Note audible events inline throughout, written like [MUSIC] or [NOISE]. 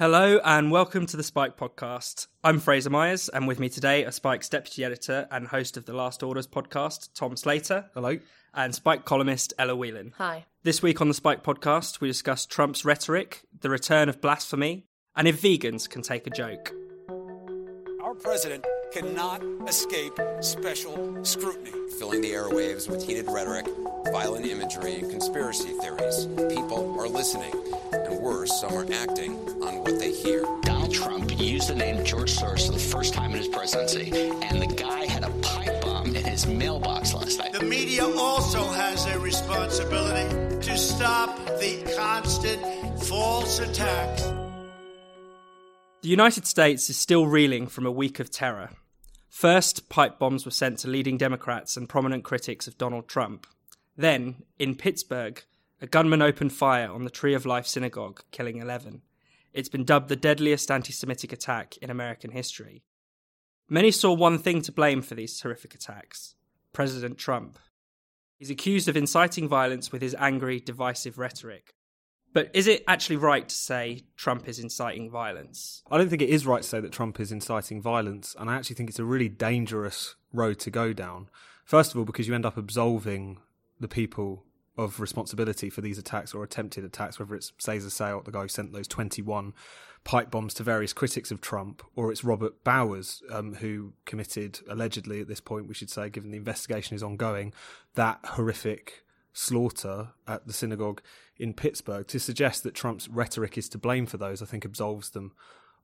Hello and welcome to the Spiked podcast. I'm Fraser Myers, and with me today are Spiked's deputy editor and host of the Last Orders podcast, Tom Slater. Hello. And Spiked columnist Ella Whelan. Hi. This week on the Spiked podcast, we discuss Trump's rhetoric, the return of blasphemy, and if vegans can take a joke. Our president cannot escape special scrutiny. Filling the airwaves with heated rhetoric, violent imagery, and conspiracy theories. People are listening, and worse, some are acting on what they hear. Donald Trump used the name George Soros for the first time in his presidency, and the guy had a pipe bomb in his mailbox last night. The media also has a responsibility to stop the constant false attacks. The United States is still reeling from a week of terror. First, pipe bombs were sent to leading Democrats and prominent critics of Donald Trump. Then, in Pittsburgh, a gunman opened fire on the Tree of Life synagogue, killing 11. It's been dubbed the deadliest anti Semitic attack in American history. Many saw one thing to blame for these horrific attacks President Trump. He's accused of inciting violence with his angry, divisive rhetoric. But is it actually right to say Trump is inciting violence? I don't think it is right to say that Trump is inciting violence, and I actually think it's a really dangerous road to go down. First of all, because you end up absolving the people of responsibility for these attacks or attempted attacks, whether it's Cesar Sayoc, the guy who sent those 21 pipe bombs to various critics of Trump, or it's Robert Bowers, um, who committed, allegedly at this point, we should say, given the investigation is ongoing, that horrific slaughter at the synagogue in Pittsburgh. To suggest that Trump's rhetoric is to blame for those, I think, absolves them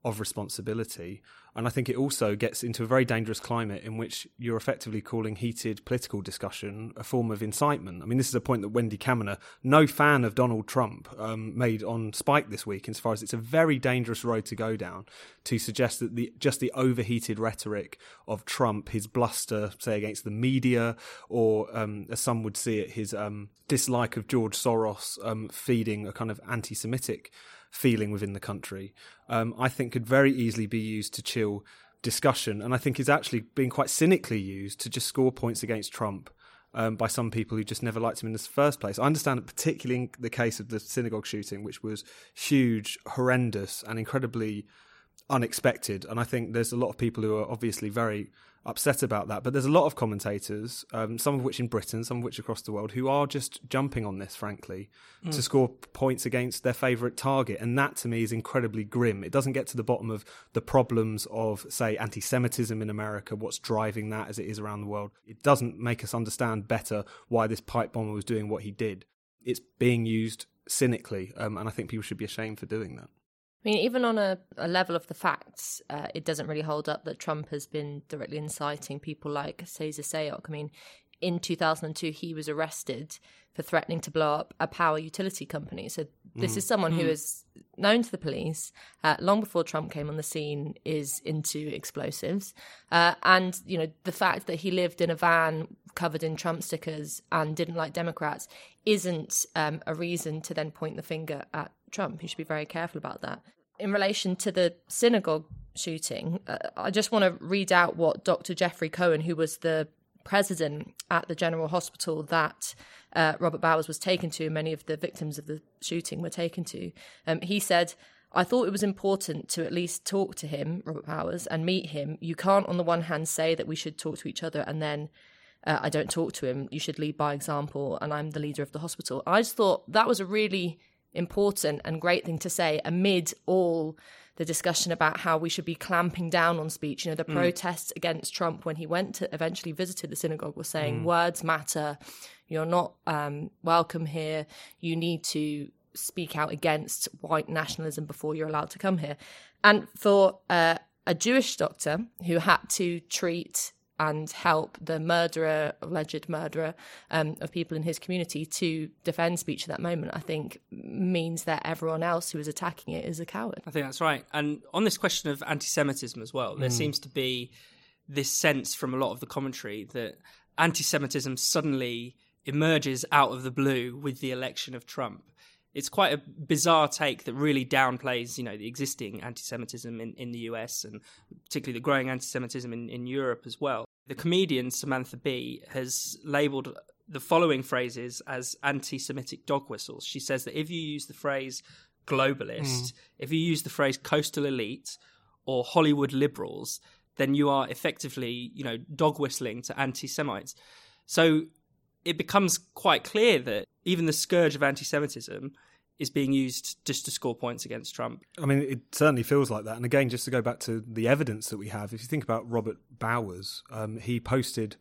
of responsibility. And I think it also gets into a very dangerous climate in which you're effectively calling heated political discussion a form of incitement. I mean, this is a point that Wendy Kaminer, no fan of Donald Trump, um, made on Spiked this week, as far as it's a very dangerous road to go down to suggest that the just the overheated rhetoric of Trump, his bluster, say, against the media, or um, as some would see it, his um, dislike of George Soros um, feeding a kind of anti Semitic feeling within the country, um, I think could very easily be used to chill discussion, and I think is actually being quite cynically used to just score points against Trump. Um, by some people who just never liked him in the first place. I understand, particularly in the case of the synagogue shooting, which was huge, horrendous, and incredibly unexpected. And I think there's a lot of people who are obviously very upset about that. But there's a lot of commentators, um, some of which in Britain, some of which across the world, who are just jumping on this, frankly, mm. to score points against their favourite target. And that to me is incredibly grim. It doesn't get to the bottom of the problems of, say, anti Semitism in America, what's driving that as it is around the world. It doesn't make us understand better why this pipe bomber was doing what he did. It's being used cynically, um, and I think people should be ashamed for doing that. I mean, even on a, a level of the facts, uh, it doesn't really hold up that Trump has been directly inciting people like Cesar Sayoc. I mean, in 2002, he was arrested for threatening to blow up a power utility company. So this mm. is someone mm. who is known to the police uh, long before Trump came on the scene, is into explosives, uh, and you know the fact that he lived in a van covered in Trump stickers and didn't like Democrats isn't um, a reason to then point the finger at Trump. You should be very careful about that. In relation to the synagogue shooting, uh, I just want to read out what Dr. Jeffrey Cohen, who was the president at the General Hospital that uh, Robert Bowers was taken to, many of the victims of the shooting were taken to. Um, he said, I thought it was important to at least talk to him, Robert Bowers, and meet him. You can't, on the one hand, say that we should talk to each other and then uh, I don't talk to him. You should lead by example, and I'm the leader of the hospital. I just thought that was a really important and great thing to say amid all the discussion about how we should be clamping down on speech. You know, the mm. protests against Trump when he went to eventually visited the synagogue were saying mm. words matter. You're not um, welcome here. You need to speak out against white nationalism before you're allowed to come here. And for uh, a Jewish doctor who had to treat and help the murderer, alleged murderer, um, of people in his community to defend speech at that moment, I think means that everyone else who is attacking it is a coward. I think that's right. And on this question of anti Semitism as well, there Mm. seems to be this sense from a lot of the commentary that anti Semitism suddenly emerges out of the blue with the election of Trump. It's quite a bizarre take that really downplays, you know, the existing anti-Semitism in, in the US and particularly the growing anti-Semitism in, in Europe as well. The comedian Samantha Bee has labelled the following phrases as anti-Semitic dog whistles. She says that if you use the phrase globalist, hmm. if you use the phrase coastal elite or Hollywood liberals, then you are effectively, you know, dog whistling to anti-Semites. So it becomes quite clear that even the scourge of anti-Semitism is being used just to score points against Trump. I mean, it certainly feels like that. And again, just to go back to the evidence that we have, if you think about Robert Bowers, um, he posted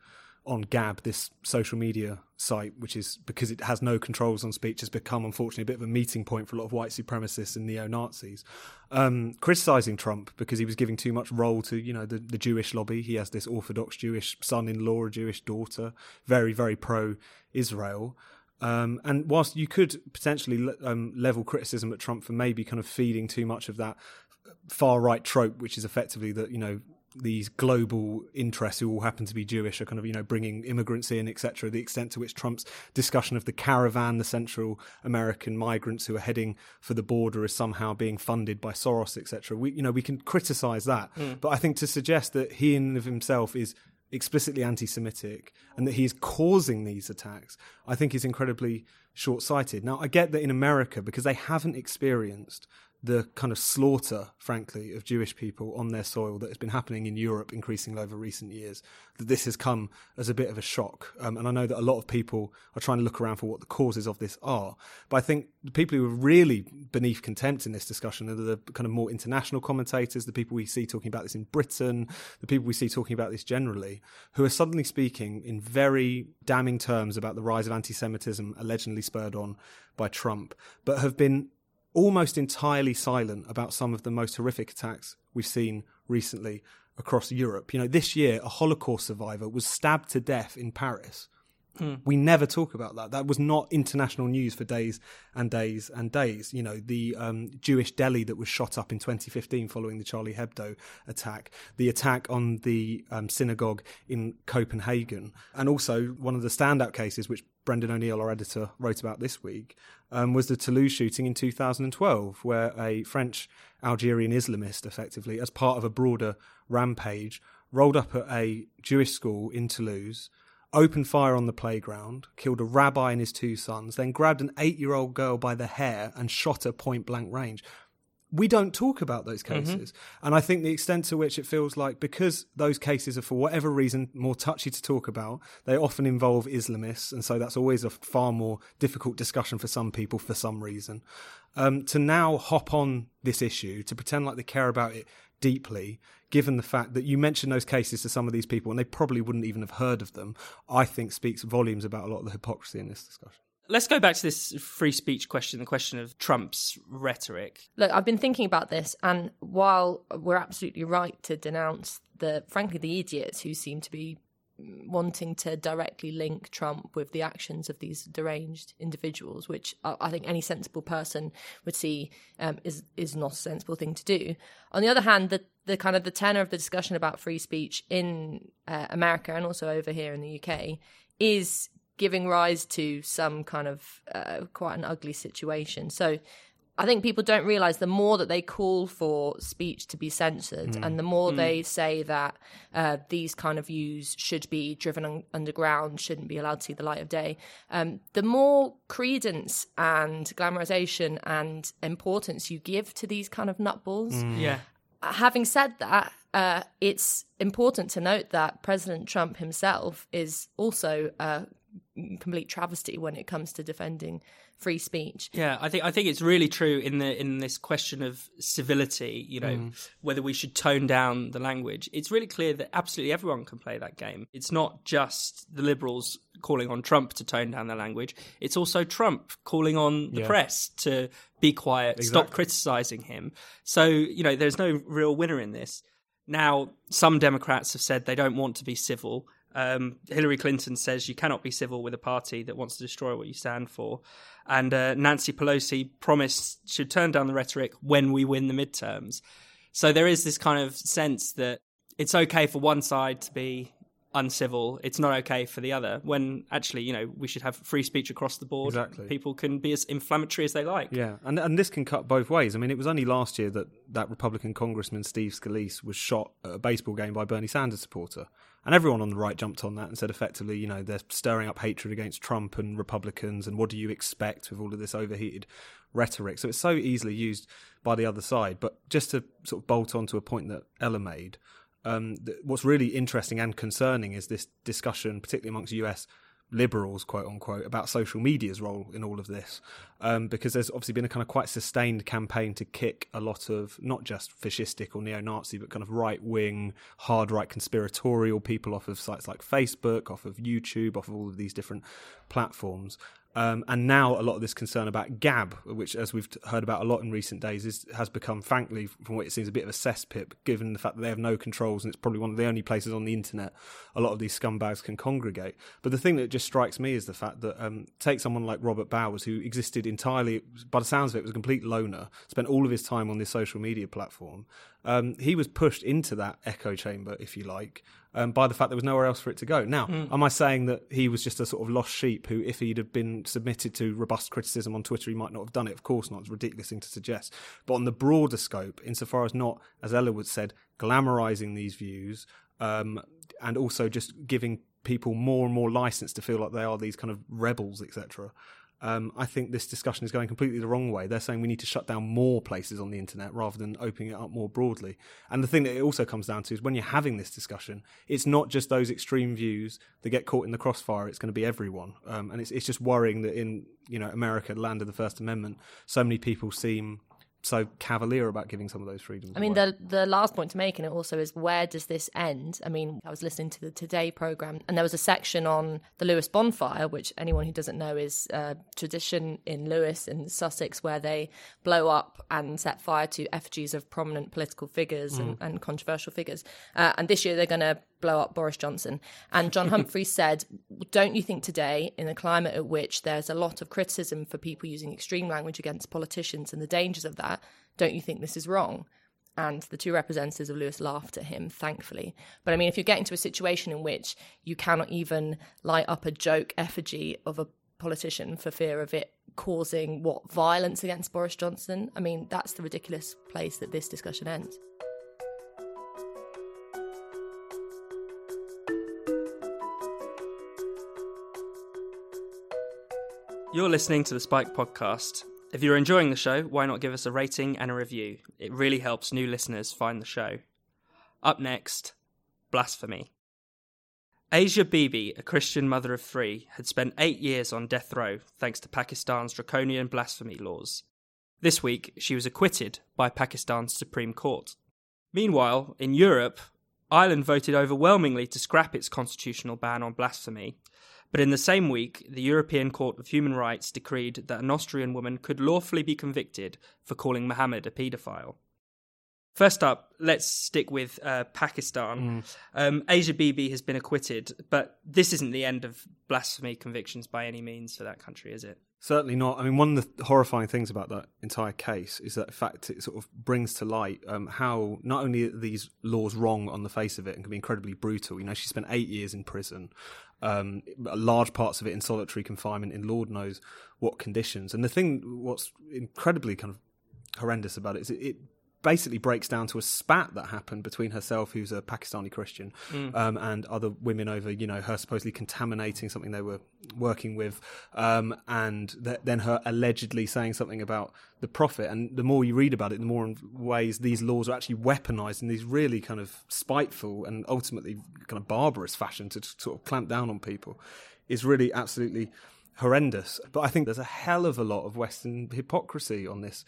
on Gab, this social media site, which is because it has no controls on speech, has become unfortunately a bit of a meeting point for a lot of white supremacists and neo Nazis, um, criticizing Trump because he was giving too much role to you know the, the Jewish lobby. He has this Orthodox Jewish son-in-law, a Jewish daughter, very very pro Israel. Um, and whilst you could potentially le- um, level criticism at Trump for maybe kind of feeding too much of that far right trope, which is effectively that you know these global interests who all happen to be Jewish are kind of you know bringing immigrants in, etc. The extent to which Trump's discussion of the caravan, the Central American migrants who are heading for the border, is somehow being funded by Soros, etc. We you know we can criticize that, but I think to suggest that he in and of himself is explicitly anti-Semitic and that he is causing these attacks, I think is incredibly short-sighted. Now, I get that in America because they haven't experienced the kind of slaughter, frankly, of Jewish people on their soil that has been happening in Europe increasingly over recent years, that this has come as a bit of a shock. Um, and I know that a lot of people are trying to look around for what the causes of this are. But I think the people who are really beneath contempt in this discussion are the kind of more international commentators, the people we see talking about this in Britain, the people we see talking about this generally, who are suddenly speaking in very damning terms about the rise of anti Semitism allegedly spurred on by Trump, but have been almost entirely silent about some of the most horrific attacks we've seen recently across Europe. You know, this year, a Holocaust survivor was stabbed to death in Paris. We never talk about that. That was not international news for days and days and days. You know, the um, Jewish deli that was shot up in 2015 following the Charlie Hebdo attack, the attack on the um, synagogue in Copenhagen, and also one of the standout cases, which Brendan O'Neill, our editor, wrote about this week, um, was the Toulouse shooting in 2012, where a French Algerian Islamist, effectively, as part of a broader rampage, rolled up at a Jewish school in Toulouse opened fire on the playground, killed a rabbi and his two sons, then grabbed an eight year old girl by the hair and shot her point blank range. We don't talk about those cases. And I think the extent to which it feels like because those cases are, for whatever reason, more touchy to talk about, they often involve Islamists. And so that's always a far more difficult discussion for some people for some reason. Um, to now hop on this issue, to pretend like they care about it deeply, given the fact that you mentioned those cases to some of these people and they probably wouldn't even have heard of them, I think speaks volumes about a lot of the hypocrisy in this discussion. Let's go back to this free speech question, the question of Trump's rhetoric. Look, I've been thinking about this, and while we're absolutely right to denounce the, frankly, the idiots who seem to be wanting to directly link Trump with the actions of these deranged individuals, which I think any sensible person would see um, is is not a sensible thing to do. On the other hand, the the kind of the tenor of the discussion about free speech in uh, America and also over here in the UK is giving rise to some kind of uh, quite an ugly situation. So I think people don't realize the more that they call for speech to be censored and the more they say that uh, these kind of views should be driven un- underground, shouldn't be allowed to see the light of day, um, the more credence and glamorization and importance you give to these kind of nutballs Yeah. having said that, uh, it's important to note that President Trump himself is also a complete travesty when it comes to defending free speech. Yeah, I think I think it's really true in the in this question of civility. You know, mm. whether we should tone down the language. It's really clear that absolutely everyone can play that game. It's not just the liberals calling on Trump to tone down the language. It's also Trump calling on the Yeah. press to be quiet, stop criticizing him. So you know, there's no real winner in this. Now, some Democrats have said they don't want to be civil. Um, Hillary Clinton says you cannot be civil with a party that wants to destroy what you stand for. And uh, Nancy Pelosi promised she'd turn down the rhetoric when we win the midterms. So there is this kind of sense that it's okay for one side to be uncivil, it's not okay for the other. When actually, you know, we should have free speech across the board. Exactly. People can be as inflammatory as they like. Yeah, and and this can cut both ways. I mean, it was only last year that that Republican Congressman Steve Scalise was shot at a baseball game by Bernie Sanders supporter, and everyone on the right jumped on that and said, effectively, you know, they're stirring up hatred against Trump and Republicans, and what do you expect with all of this overheated rhetoric? So it's so easily used by the other side. But just to sort of bolt on to a point that Ella made um, th- what's really interesting and concerning is this discussion, particularly amongst US liberals, quote unquote, about social media's role in all of this. Um, because there's obviously been a kind of quite sustained campaign to kick a lot of not just fascistic or neo Nazi, but kind of right wing, hard right conspiratorial people off of sites like Facebook, off of YouTube, off of all of these different platforms. Um, and now a lot of this concern about Gab, which, as we've heard about a lot in recent days, is, has become, frankly, from what it seems, a bit of a cesspit, given the fact that they have no controls and it's probably one of the only places on the internet a lot of these scumbags can congregate. But the thing that just strikes me is the fact that um, take someone like Robert Bowers, who existed entirely, by the sounds of it, was a complete loner, spent all of his time on this social media platform. Um, he was pushed into that echo chamber, if you like, um, by the fact there was nowhere else for it to go. Now, mm. am I saying that he was just a sort of lost sheep who, if he'd have been submitted to robust criticism on Twitter, he might not have done it? Of course not. It's a ridiculous thing to suggest. But on the broader scope, insofar as not, as Ella would said, glamorizing these views, um, and also just giving people more and more license to feel like they are these kind of rebels, etc. Um, I think this discussion is going completely the wrong way. They're saying we need to shut down more places on the internet rather than opening it up more broadly. And the thing that it also comes down to is when you're having this discussion, it's not just those extreme views that get caught in the crossfire. It's going to be everyone, um, and it's it's just worrying that in you know America, land of the First Amendment, so many people seem so cavalier about giving some of those freedoms. I mean, the the last point to make in it also is where does this end? I mean, I was listening to the Today program, and there was a section on the Lewes bonfire, which anyone who doesn't know is a tradition in Lewes in Sussex where they blow up and set fire to effigies of prominent political figures mm. and, and, controversial figures. Uh, and this year they're going to blow up Boris Johnson. And John [LAUGHS] Humphrys said, Don't you think today, in a climate at which there's a lot of criticism for people using extreme language against politicians and the dangers of that, don't you think this is wrong? And the two representatives of Lewes laughed at him, thankfully. But I mean, if you get into a situation in which you cannot even light up a joke effigy of a politician for fear of it causing what violence against Boris Johnson, I mean, that's the ridiculous place that this discussion ends. You're listening to the Spiked Podcast. If you're enjoying the show, why not give us a rating and a review? It really helps new listeners find the show. Up next, Blasphemy. Asia Bibi, a Christian mother of three, had spent eight years on death row thanks to Pakistan's draconian blasphemy laws. This week, she was acquitted by Pakistan's Supreme Court. Meanwhile, in Europe, Ireland voted overwhelmingly to scrap its constitutional ban on blasphemy, but in the same week, the European Court of Human Rights decreed that an Austrian woman could lawfully be convicted for calling Muhammad a paedophile. First up, let's stick with uh, Pakistan. Mm. Um, Asia Bibi has been acquitted, but this isn't the end of blasphemy convictions by any means for that country, is it? Certainly not. I mean, one of the horrifying things about that entire case is that, in fact, it sort of brings to light um, how not only are these laws wrong on the face of it and can be incredibly brutal. You know, she spent eight years in prison, um, large parts of it in solitary confinement in Lord knows what conditions. And the thing, what's incredibly kind of horrendous about it is it, it basically breaks down to a spat that happened between herself, who's a Pakistani Christian, mm. um, and other women over, you know, her supposedly contaminating something they were working with, um, and th- then her allegedly saying something about the Prophet. And the more you read about it, the more ways these laws are actually weaponized in these really kind of spiteful and ultimately kind of barbarous fashion to sort of clamp down on people is really absolutely horrendous. But I think there's a hell of a lot of Western hypocrisy on this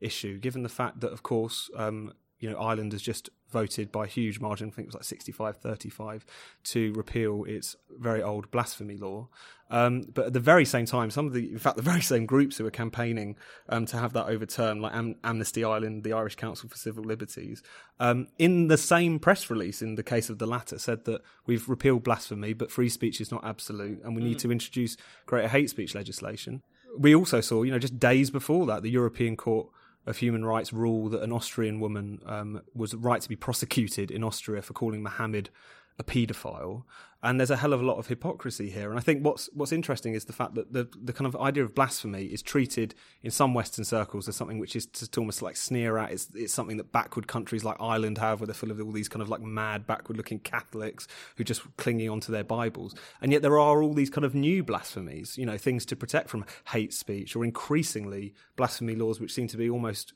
issue, given the fact that, of course, um, you know, Ireland has just voted by a huge margin, I think it was like 65 35, to repeal its very old blasphemy law. Um, but at the very same time, some of the, in fact, the very same groups who were campaigning um, to have that overturned, like Am- Amnesty Ireland, the Irish Council for Civil Liberties, um, in the same press release, in the case of the latter, said that we've repealed blasphemy, but free speech is not absolute, and we need to introduce greater hate speech legislation. We also saw, you know, just days before that, the European Court of Human Rights rule that an Austrian woman um, was right to be prosecuted in Austria for calling Mohammed a paedophile. And there's a hell of a lot of hypocrisy here. And I think what's what's interesting is the fact that the the kind of idea of blasphemy is treated in some Western circles as something which is to, to almost like sneer at. It's, it's something that backward countries like Ireland have, where they're full of all these kind of like mad, backward-looking Catholics who just clinging onto their Bibles. And yet there are all these kind of new blasphemies, you know, things to protect from hate speech, or increasingly blasphemy laws which seem to be almost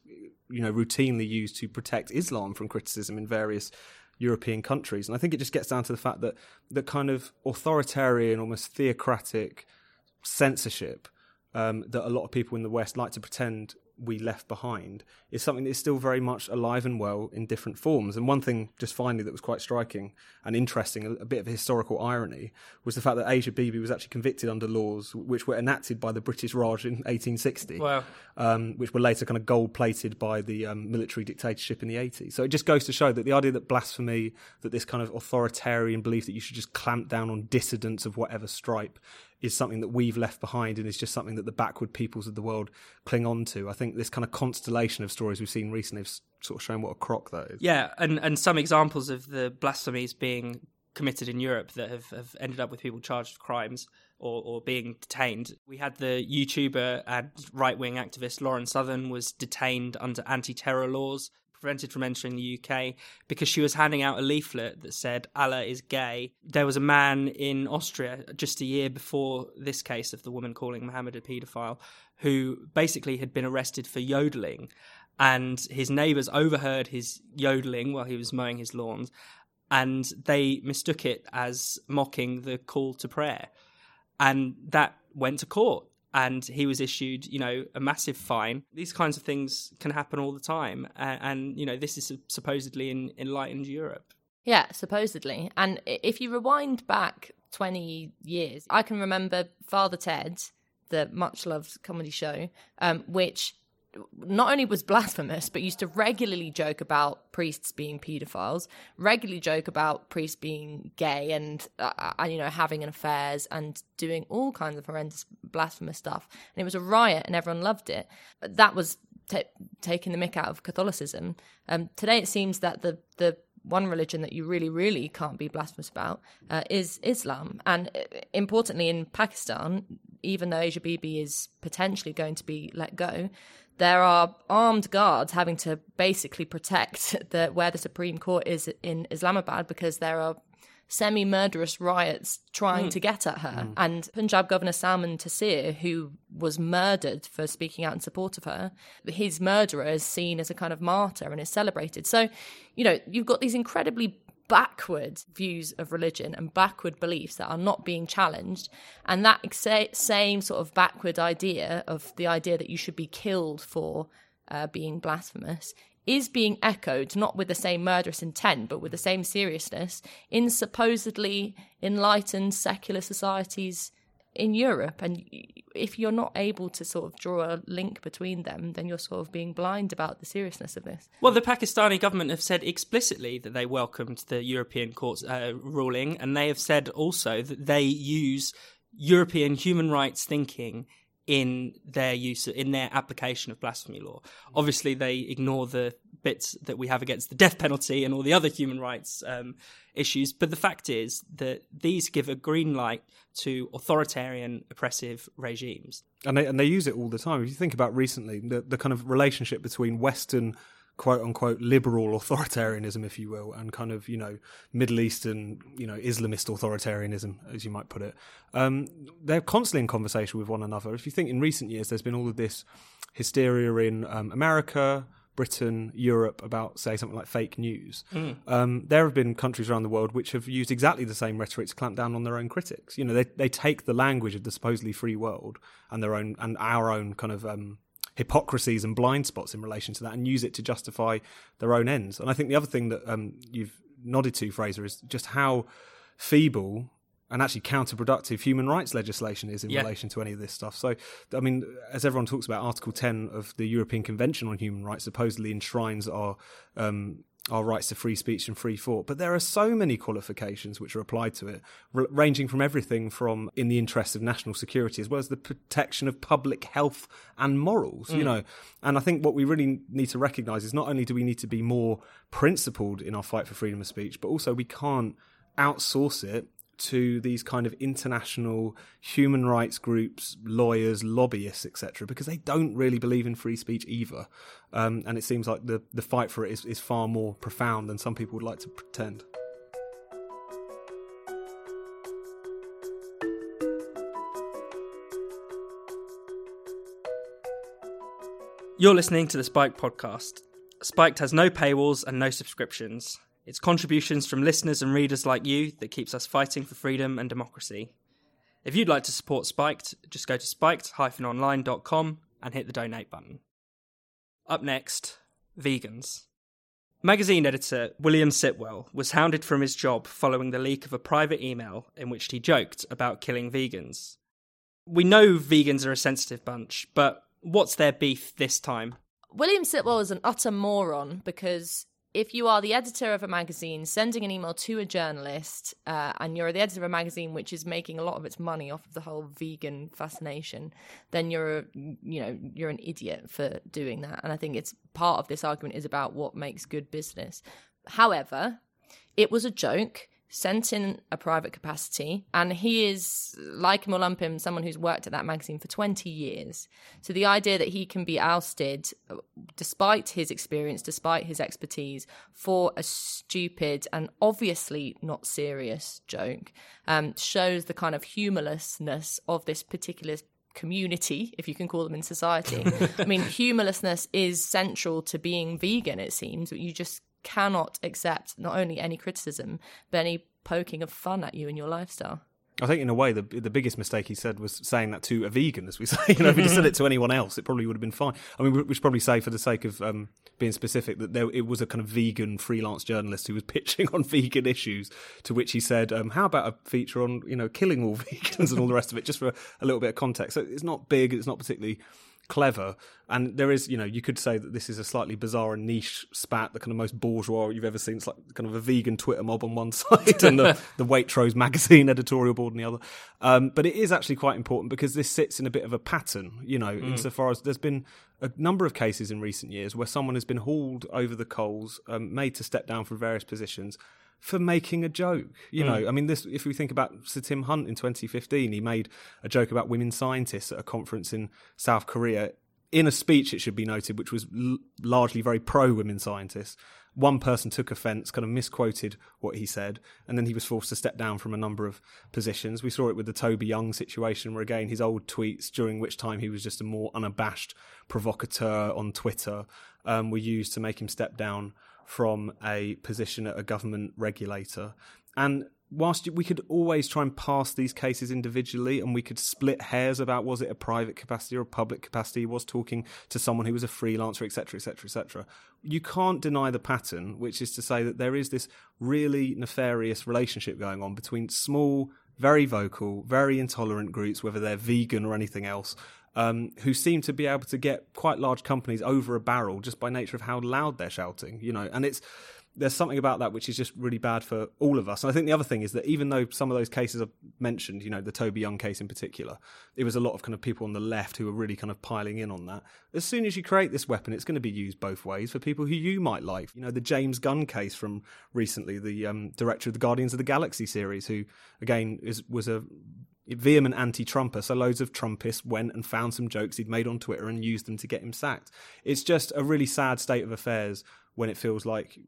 you know routinely used to protect Islam from criticism in various European countries. And I think it just gets down to the fact that the kind of authoritarian, almost theocratic censorship um, that a lot of people in the West like to pretend we left behind is something that is still very much alive and well in different forms. And one thing, just finally, that was quite striking and interesting, a, a bit of a historical irony, was the fact that Asia Bibi was actually convicted under laws which were enacted by the British Raj in 1860, Wow. um, which were later kind of gold plated by the um, military dictatorship in the 80s. So it just goes to show that the idea that blasphemy, that this kind of authoritarian belief that you should just clamp down on dissidents of whatever stripe, is something that we've left behind and is just something that the backward peoples of the world cling on to. I think this kind of constellation of stories we've seen recently have sort of shown what a crock that is. Yeah, and, and some examples of the blasphemies being committed in Europe that have, have ended up with people charged with crimes or, or being detained. We had the YouTuber and right wing activist Lauren Southern was detained under anti terror laws, prevented from entering the UK because she was handing out a leaflet that said Allah is gay. There was a man in Austria just a year before this case of the woman calling Muhammad a paedophile who basically had been arrested for yodeling and his neighbours overheard his yodeling while he was mowing his lawns, and they mistook it as mocking the call to prayer, and that went to court. And he was issued, you know, a massive fine. These kinds of things can happen all the time, and, and you know, this is supposedly in enlightened Europe. Yeah, supposedly. And if you rewind back 20 years, I can remember Father Ted, the much loved comedy show, um, which not only was blasphemous, but used to regularly joke about priests being paedophiles, regularly joke about priests being gay and, uh, uh, you know, having an affairs and doing all kinds of horrendous blasphemous stuff. And it was a riot and everyone loved it. But that was ta taking the mick out of Catholicism. Um, today it seems that the, the one religion that you really, really can't be blasphemous about uh, is Islam. And uh, importantly, in Pakistan, even though Asia Bibi is potentially going to be let go, there are armed guards having to basically protect [LAUGHS] the where the Supreme Court is in Islamabad because there are semi-murderous riots trying hmm. to get at her. Hmm. And Punjab Governor Salman Taseer, who was murdered for speaking out in support of her, his murderer is seen as a kind of martyr and is celebrated. So, you know, you've got these incredibly backward views of religion and backward beliefs that are not being challenged. And that same sort of backward idea of the idea that you should be killed for uh, being blasphemous is being echoed, not with the same murderous intent, but with the same seriousness in supposedly enlightened secular societies in Europe. And if you're not able to sort of draw a link between them, then you're sort of being blind about the seriousness of this. Well, the Pakistani government have said explicitly that they welcomed the European Court's uh, ruling, and they have said also that they use European human rights thinking in their use in their application of blasphemy law. Obviously, they ignore the bits that we have against the death penalty and all the other human rights um, issues. But the fact is that these give a green light to authoritarian, oppressive regimes. and they and they use it all the time. If you think about recently, the the kind of relationship between Western quote unquote liberal authoritarianism, if you will, and kind of you know Middle Eastern you know Islamist authoritarianism, as you might put it, um, they're constantly in conversation with one another. If you think in recent years, there's been all of this hysteria in um, America. Britain, Europe about, say, something like fake news. Um, there have been countries around the world which have used exactly the same rhetoric to clamp down on their own critics. You know, they they take the language of the supposedly free world and their own and our own kind of um, hypocrisies and blind spots in relation to that and use it to justify their own ends. And I think the other thing that um, you've nodded to, Fraser, is just how feeble and actually counterproductive human rights legislation is in yeah. relation to any of this stuff. So, I mean, as everyone talks about, Article 10 of the European Convention on Human Rights supposedly enshrines our um, our rights to free speech and free thought. But there are so many qualifications which are applied to it, r- ranging from everything from in the interests of national security as well as the protection of public health and morals, mm. you know. And I think what we really need to recognize is not only do we need to be more principled in our fight for freedom of speech, but also we can't outsource it to these kind of international human rights groups, lawyers, lobbyists, etc., because they don't really believe in free speech either. Um, and it seems like the, the fight for it is, is far more profound than some people would like to pretend. You're listening to the Spiked podcast. Spiked has no paywalls and no subscriptions. It's contributions from listeners and readers like you that keeps us fighting for freedom and democracy. If you'd like to support Spiked, just go to spiked-online.com and hit the donate button. Up next, vegans. Magazine editor William Sitwell was hounded from his job following the leak of a private email in which he joked about killing vegans. We know vegans are a sensitive bunch, but what's their beef this time? William Sitwell is an utter moron because if you are the editor of a magazine sending an email to a journalist uh, and you're the editor of a magazine which is making a lot of its money off of the whole vegan fascination then you're you know you're an idiot for doing that. And i think it's part of this argument is about what makes good business. However it was a joke sent in a private capacity, and he is, like him or lump him, someone who's worked at that magazine for 20 years. So the idea that he can be ousted, despite his experience, despite his expertise, for a stupid and obviously not serious joke um, shows the kind of humorlessness of this particular community, if you can call them in society. [LAUGHS] I mean, humorlessness is central to being vegan, it seems. But you just cannot accept not only any criticism, but any poking of fun at you in your lifestyle. I think, in a way, the the biggest mistake he said was saying that to a vegan, as we [LAUGHS] say. You know, if he said it to anyone else, it probably would have been fine. I mean, we should probably say, for the sake of um, being specific, that there it was a kind of vegan freelance journalist who was [LAUGHS] pitching on vegan issues. To which he said, um, "How about a feature on you know killing all [LAUGHS] vegans and all the rest of it, just for a little bit of context?" So it's not big, it's not particularly clever. And there is, you know, you could say that this is a slightly bizarre and niche spat, the kind of most bourgeois you've ever seen. It's like kind of a vegan Twitter mob on one [LAUGHS] side and the, [LAUGHS] the Waitrose magazine [LAUGHS] editorial board on the other. Um, but it is actually quite important because this sits in a bit of a pattern, you know, mm. insofar as there's been a number of cases in recent years where someone has been hauled over the coals, um, made to step down from various positions for making a joke. You mm. know, I mean, this. If we think about Sir Tim Hunt in 2015, he made a joke about women scientists at a conference in South Korea. In a speech, it should be noted, which was l- largely very pro women scientists. One person took offence, kind of misquoted what he said, and then he was forced to step down from a number of positions. We saw it with the Toby Young situation, where again his old tweets, during which time he was just a more unabashed provocateur on Twitter, um, were used to make him step down from a position at a government regulator. And whilst we could always try and pass these cases individually and we could split hairs about was it a private capacity or a public capacity, was talking to someone who was a freelancer, etc., etc., etc., you can't deny the pattern, which is to say that there is this really nefarious relationship going on between small, very vocal, very intolerant groups, whether they're vegan or anything else, um, who seem to be able to get quite large companies over a barrel just by nature of how loud they're shouting, you know, and it's there's something about that which is just really bad for all of us. And I think the other thing is that even though some of those cases I've mentioned, you know, the Toby Young case in particular, it was a lot of kind of people on the left who were really kind of piling in on that. As soon as you create this weapon, it's going to be used both ways for people who you might like. You know, the James Gunn case from recently, the um, director of the Guardians of the Galaxy series, who again is was a vehement anti-Trumper, so loads of Trumpists went and found some jokes he'd made on Twitter and used them to get him sacked. It's just a really sad state of affairs when it feels like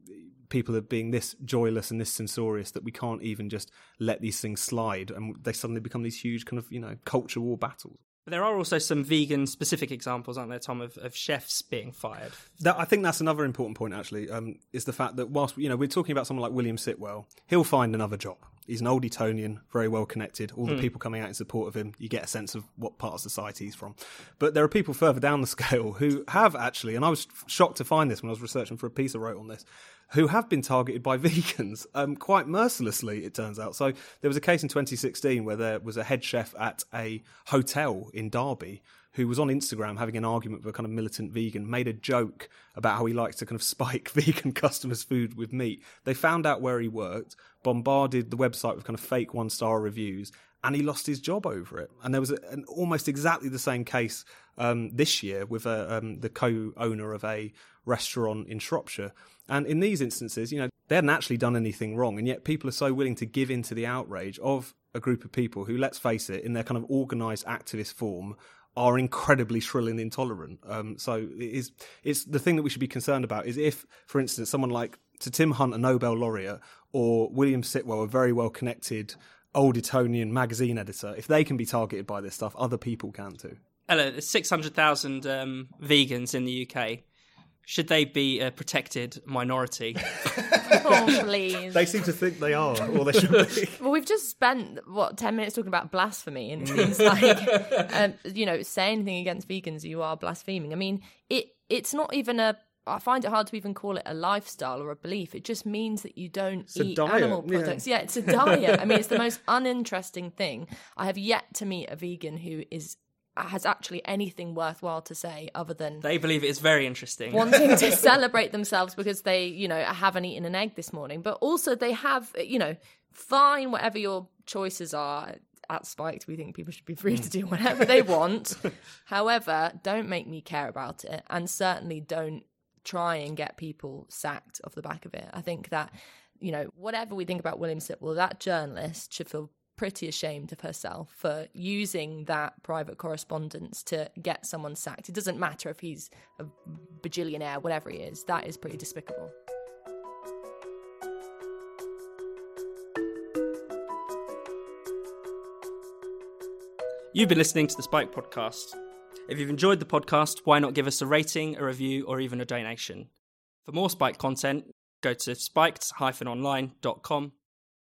people are being this joyless and this censorious that we can't even just let these things slide and they suddenly become these huge kind of, you know, culture war battles. But there are also some vegan specific examples, aren't there, Tom, of, of chefs being fired? That, I think that's another important point, actually, um, is the fact that whilst, you know, we're talking about someone like William Sitwell, he'll find another job. He's an old Etonian, very well connected. All the people coming out in support of him, you get a sense of what part of society he's from. But there are people further down the [LAUGHS] scale who have actually, and I was shocked to find this when I was researching for a piece I wrote on this, who have been targeted by [LAUGHS] vegans um, quite mercilessly, it turns out. So there was a case in 2016 where there was a head chef at a hotel in Derby who was on Instagram having an argument with a kind of militant vegan, made a joke about how he likes to kind of [LAUGHS] spike [LAUGHS] vegan customers' food with meat. They found out where he worked, bombarded the website with kind of fake one star reviews, and he lost his job over it. And there was an almost exactly the same case um, this year with a, um, the co-owner of a restaurant in Shropshire. And in these instances, you know, they hadn't actually done anything wrong, and yet people are so willing to give in to the outrage of a group of people who, let's face it, in their kind of organised activist form, are incredibly shrill and intolerant. Um, so it is, it's the thing that we should be concerned about is if, for instance, someone like to Tim Hunt, a Nobel laureate, or William Sitwell, a very well connected old Etonian magazine editor, if they can be targeted by this stuff, other people can too. Ella, there's 600,000 um, vegans in the UK. Should they be a protected minority? [LAUGHS] oh, [LAUGHS] please. They seem to think they are, or they should be. [LAUGHS] Well, we've just spent what ten minutes talking about blasphemy, and it seems like um, you know, say anything against vegans, you are blaspheming. I mean, it it's not even a. I find it hard to even call it a lifestyle or a belief. It just means that you don't a eat diet, animal yeah. products. Yeah. it's a diet. I mean, it's the most uninteresting thing. I have yet to meet a vegan who is has actually anything worthwhile to say other than they believe it is very interesting. wanting to [LAUGHS] celebrate themselves because they, you know, haven't eaten an egg this morning. But also they have, you know, fine, whatever your choices are. At Spiked, we think people should be free to do whatever they want. [LAUGHS] However, don't make me care about it. And certainly don't try and get people sacked off the back of it. I think that, you know, whatever we think about William Sitwell, that journalist should feel pretty ashamed of herself for using that private correspondence to get someone sacked. It doesn't matter if he's a bajillionaire, whatever he is, that is pretty despicable. You've been listening to the Spiked Podcast. If you've enjoyed the podcast, why not give us a rating, a review, or even a donation? For more Spiked content, go to spiked-online.com.